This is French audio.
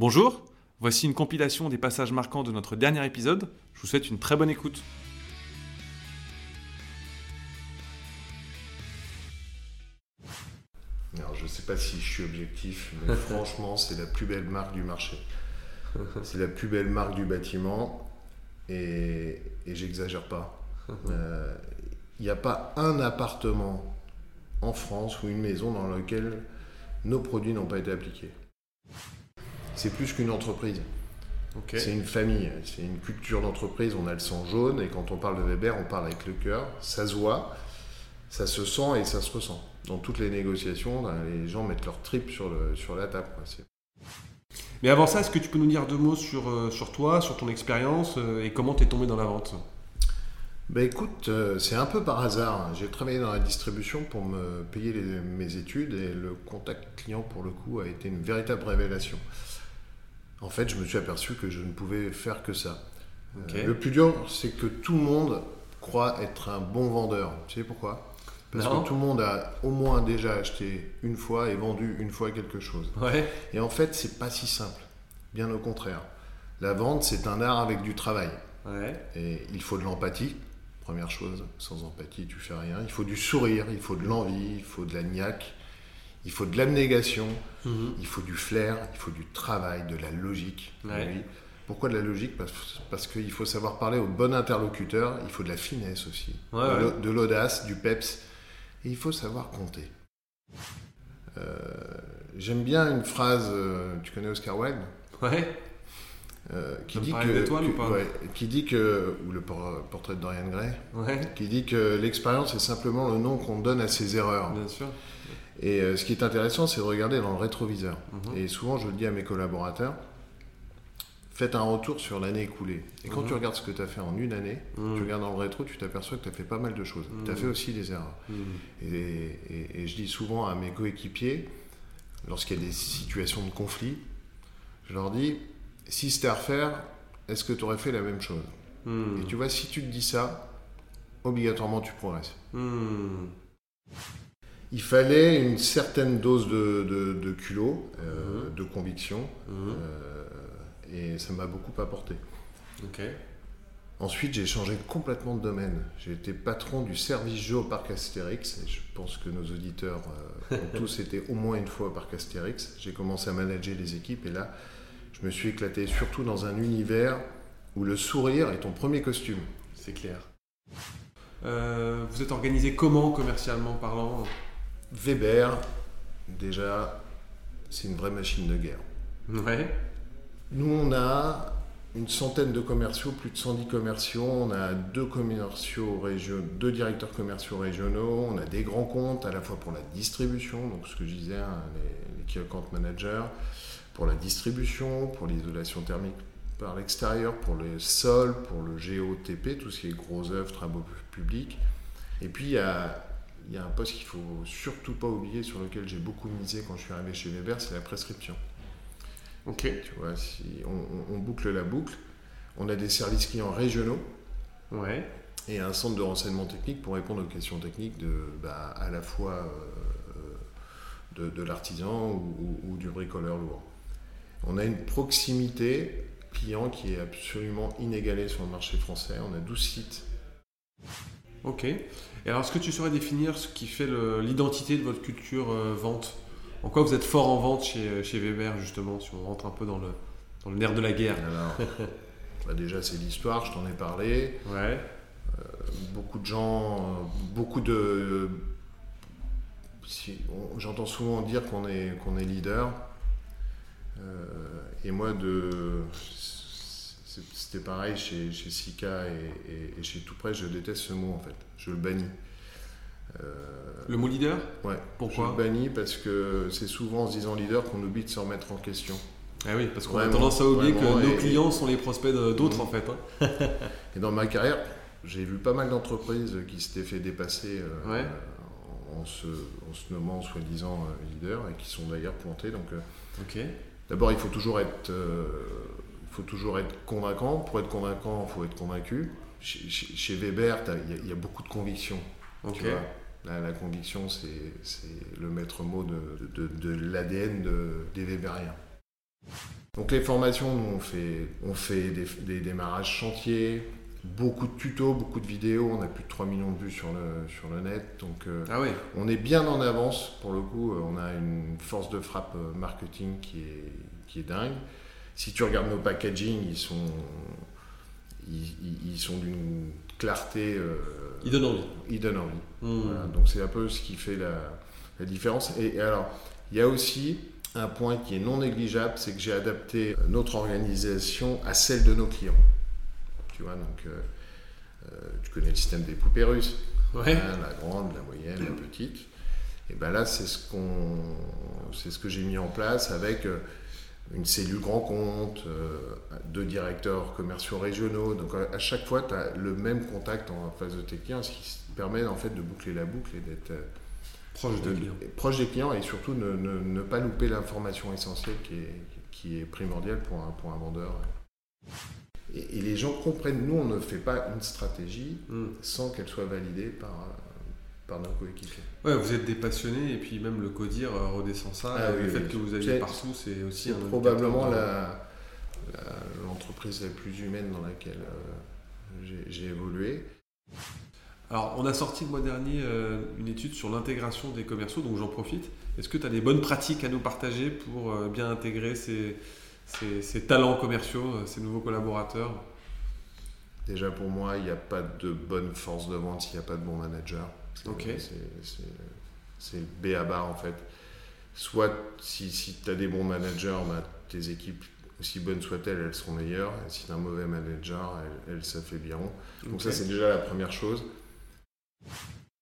Bonjour, voici une compilation des passages marquants de notre dernier épisode. Je vous souhaite une très bonne écoute. Alors, je ne sais pas si je suis objectif, mais franchement, c'est la plus belle marque du marché. C'est la plus belle marque du bâtiment et, et j'exagère pas. Euh, Il n'y a pas un appartement en France ou une maison dans lequel nos produits n'ont pas été appliqués. C'est plus qu'une entreprise. C'est une famille, c'est une culture d'entreprise. On a le sang jaune et quand on parle de Weber, on parle avec le cœur. Ça se voit, ça se sent et ça se ressent. Dans toutes les négociations, ben, les gens mettent leur trip sur, le, sur la table. Mais avant ça, est-ce que tu peux nous dire deux mots sur, euh, sur toi, sur ton expérience euh, et comment tu es tombé dans la vente? Ben écoute, euh, c'est un peu par hasard. J'ai travaillé dans la distribution pour me payer les- mes études et le contact client pour le coup a été une véritable révélation. En fait, je me suis aperçu que je ne pouvais faire que ça. Euh, le plus dur, c'est que tout le monde croit être un bon vendeur. Tu sais pourquoi? Parce Non. que tout le monde a au moins déjà acheté une fois et vendu une fois quelque chose. Ouais. Et en fait, c'est pas si simple. Bien au contraire. La vente, c'est un art avec du travail. Ouais. Et il faut de l'empathie, première chose. Sans empathie, tu fais rien. Il faut du sourire, il faut de l'envie, il faut de la niaque, il faut de l'abnégation, Mhm. il faut du flair, il faut du travail, de la logique. Ouais. Oui. Pourquoi de la logique? Parce, parce qu'il faut savoir parler au bon interlocuteur, il faut de la finesse aussi, Ouais, de ouais. l'audace, du peps, et il faut savoir compter. Euh, J'aime bien une phrase, euh, tu connais Oscar Wilde? Ouais. euh, qui, dit que, ouais, qui dit que, ou le por- portrait de Dorian Gray, Ouais. qui dit que l'expérience est simplement le nom qu'on donne à ses erreurs. Bien sûr. Et euh, ce qui est intéressant, c'est de regarder dans le rétroviseur. Mhm. Et souvent, je le dis à mes collaborateurs, faites un retour sur l'année écoulée. Et quand Mhm. tu regardes ce que tu as fait en une année, Mhm. tu regardes dans le rétro, tu t'aperçois que tu as fait pas mal de choses. Tu as fait aussi des erreurs. Et, et- et je dis souvent à mes coéquipiers, lorsqu'il y a des situations de conflit, je leur dis, si c'était à refaire, est-ce que tu aurais fait la même chose? Et tu vois, si tu te dis ça, obligatoirement tu progresses. Il fallait une certaine dose de, de- de culot, euh, Mhm. de conviction, Mhm. euh, et ça m'a beaucoup apporté. Ensuite, j'ai changé complètement de domaine. J'ai été patron du service jeu au parc Astérix, et je pense que nos auditeurs euh, ont tous été au moins une fois au parc Astérix. J'ai commencé à manager les équipes, et là, je me suis éclaté surtout dans un univers où le sourire est ton premier costume. C'est clair. Vous êtes organisé comment commercialement parlant? Weber, déjà, c'est une vraie machine de guerre. Ouais. Nous, on a une centaine de commerciaux, plus de 110 commerciaux. On a deux commerciaux régionaux, deux directeurs commerciaux régionaux. On a des grands comptes à la fois pour la distribution, donc ce que je disais, hein, les, les key account managers, pour la distribution, pour l'isolation thermique par l'extérieur, pour le sol, pour le GOTP, tout ce qui est gros œuvres, travaux publics. Et puis, il y a, il y a un poste qu'il faut surtout pas oublier, sur lequel j'ai beaucoup misé quand je suis arrivé chez Weber, c'est la prescription. Ok. Tu vois, si on, on- on boucle la boucle, on a des services clients régionaux Ouais. et un centre de renseignement technique pour répondre aux questions techniques de, bah, à la fois euh, de, de l'artisan ou, ou- ou du bricoleur lourd. On a une proximité client qui est absolument inégalée sur le marché français. On a 12 sites. Ok. Et alors, est-ce que tu saurais définir ce qui fait l'identité de votre culture euh, vente? En quoi vous êtes fort en vente chez, chez Weber, justement, si on rentre un peu dans le, dans le nerf de la guerre? Alors, bah, déjà, c'est l'histoire, je t'en ai parlé. Ouais. beaucoup de gens, euh, beaucoup de. si- J'entends souvent dire qu'on est, qu'on est leader. Euh, et moi, de, c'était pareil chez, chez Sika et, et- et chez Tout Près, je déteste ce mot en fait. Je le bannis. Euh, Le mot leader? Ouais, Pourquoi? Je le bannis parce que c'est souvent en se disant leader qu'on oublie de se remettre en question. Ah oui, parce qu'on a tendance à oublier que nos et- clients sont les prospects d'autres, Mhm. en fait. hein. Et dans ma carrière, j'ai vu pas mal d'entreprises qui s'étaient fait dépasser euh, Ouais. en, se, en se nommant soi-disant euh, leader et qui sont d'ailleurs pointés. Donc, euh, d'abord, il faut toujours être, faut toujours être convaincant. Pour être convaincant, il faut être convaincu. Chez, chez- chez Weber, il y, a- il y a beaucoup de conviction. Ok. Tu vois. La, la conviction, c'est le maître mot de, de- de l'ADN de, des Weberiens. Donc les formations, nous, on fait, on fait des, des démarrages chantiers, beaucoup de tutos, beaucoup de vidéos. On a plus de 3 millions de vues sur le, sur le net. Donc euh, Ah on est bien en avance pour le coup. euh, On a une force de frappe euh, marketing qui est, qui est dingue. Si tu regardes nos packaging, ils sont, ils, ils- ils sont d'une clarté. euh, Il donne envie. ils donnent envie. Hmm. Voilà, donc c'est un peu ce qui fait la, la différence. Et, et alors, il y a aussi un point qui est non négligeable, c'est que j'ai adapté notre organisation à celle de nos clients. Tu vois, donc euh, euh, tu connais le système des poupées russes. Ouais. Hein, la grande, la moyenne, la petite. Et ben là, c'est ce qu'on, c'est ce que j'ai mis en place avec euh, une cellule grand compte, euh, deux directeurs commerciaux régionaux. Donc à chaque fois, tu as le même contact en face de tes clients, ce qui permet en fait de boucler la boucle et d'être euh, Proche de client. proche des clients et surtout ne, ne- ne pas louper l'information essentielle qui est, qui est primordiale pour un, pour un vendeur. Et, et les gens comprennent, nous on ne fait pas une stratégie Hmm. sans qu'elle soit validée par, par nos coéquipiers. Ouais, vous êtes des passionnés et puis même le codir euh, redescend ça. Ah le oui, fait oui. que vous aviez C'est- partout, c'est aussi un probablement indicateur de- la- la- l'entreprise la, plus humaine dans laquelle euh, j'ai- j'ai évolué. Alors, on a sorti le mois dernier euh, une étude sur l'intégration des commerciaux, donc j'en profite. Est-ce que tu as des bonnes pratiques à nous partager pour euh, bien intégrer ces, ces- ces talents commerciaux, euh, ces nouveaux collaborateurs? Déjà pour moi, il n'y a pas de bonne force de vente s'il n'y a pas de bon manager. C'est- Ok. c'est- B à bas en fait. Soit si, si tu as des bons managers, bah, tes équipes, aussi bonnes soient-elles, elles seront meilleures. Et si tu as un mauvais manager, elles, elles s'affaibliront. Donc ça c'est déjà la première chose.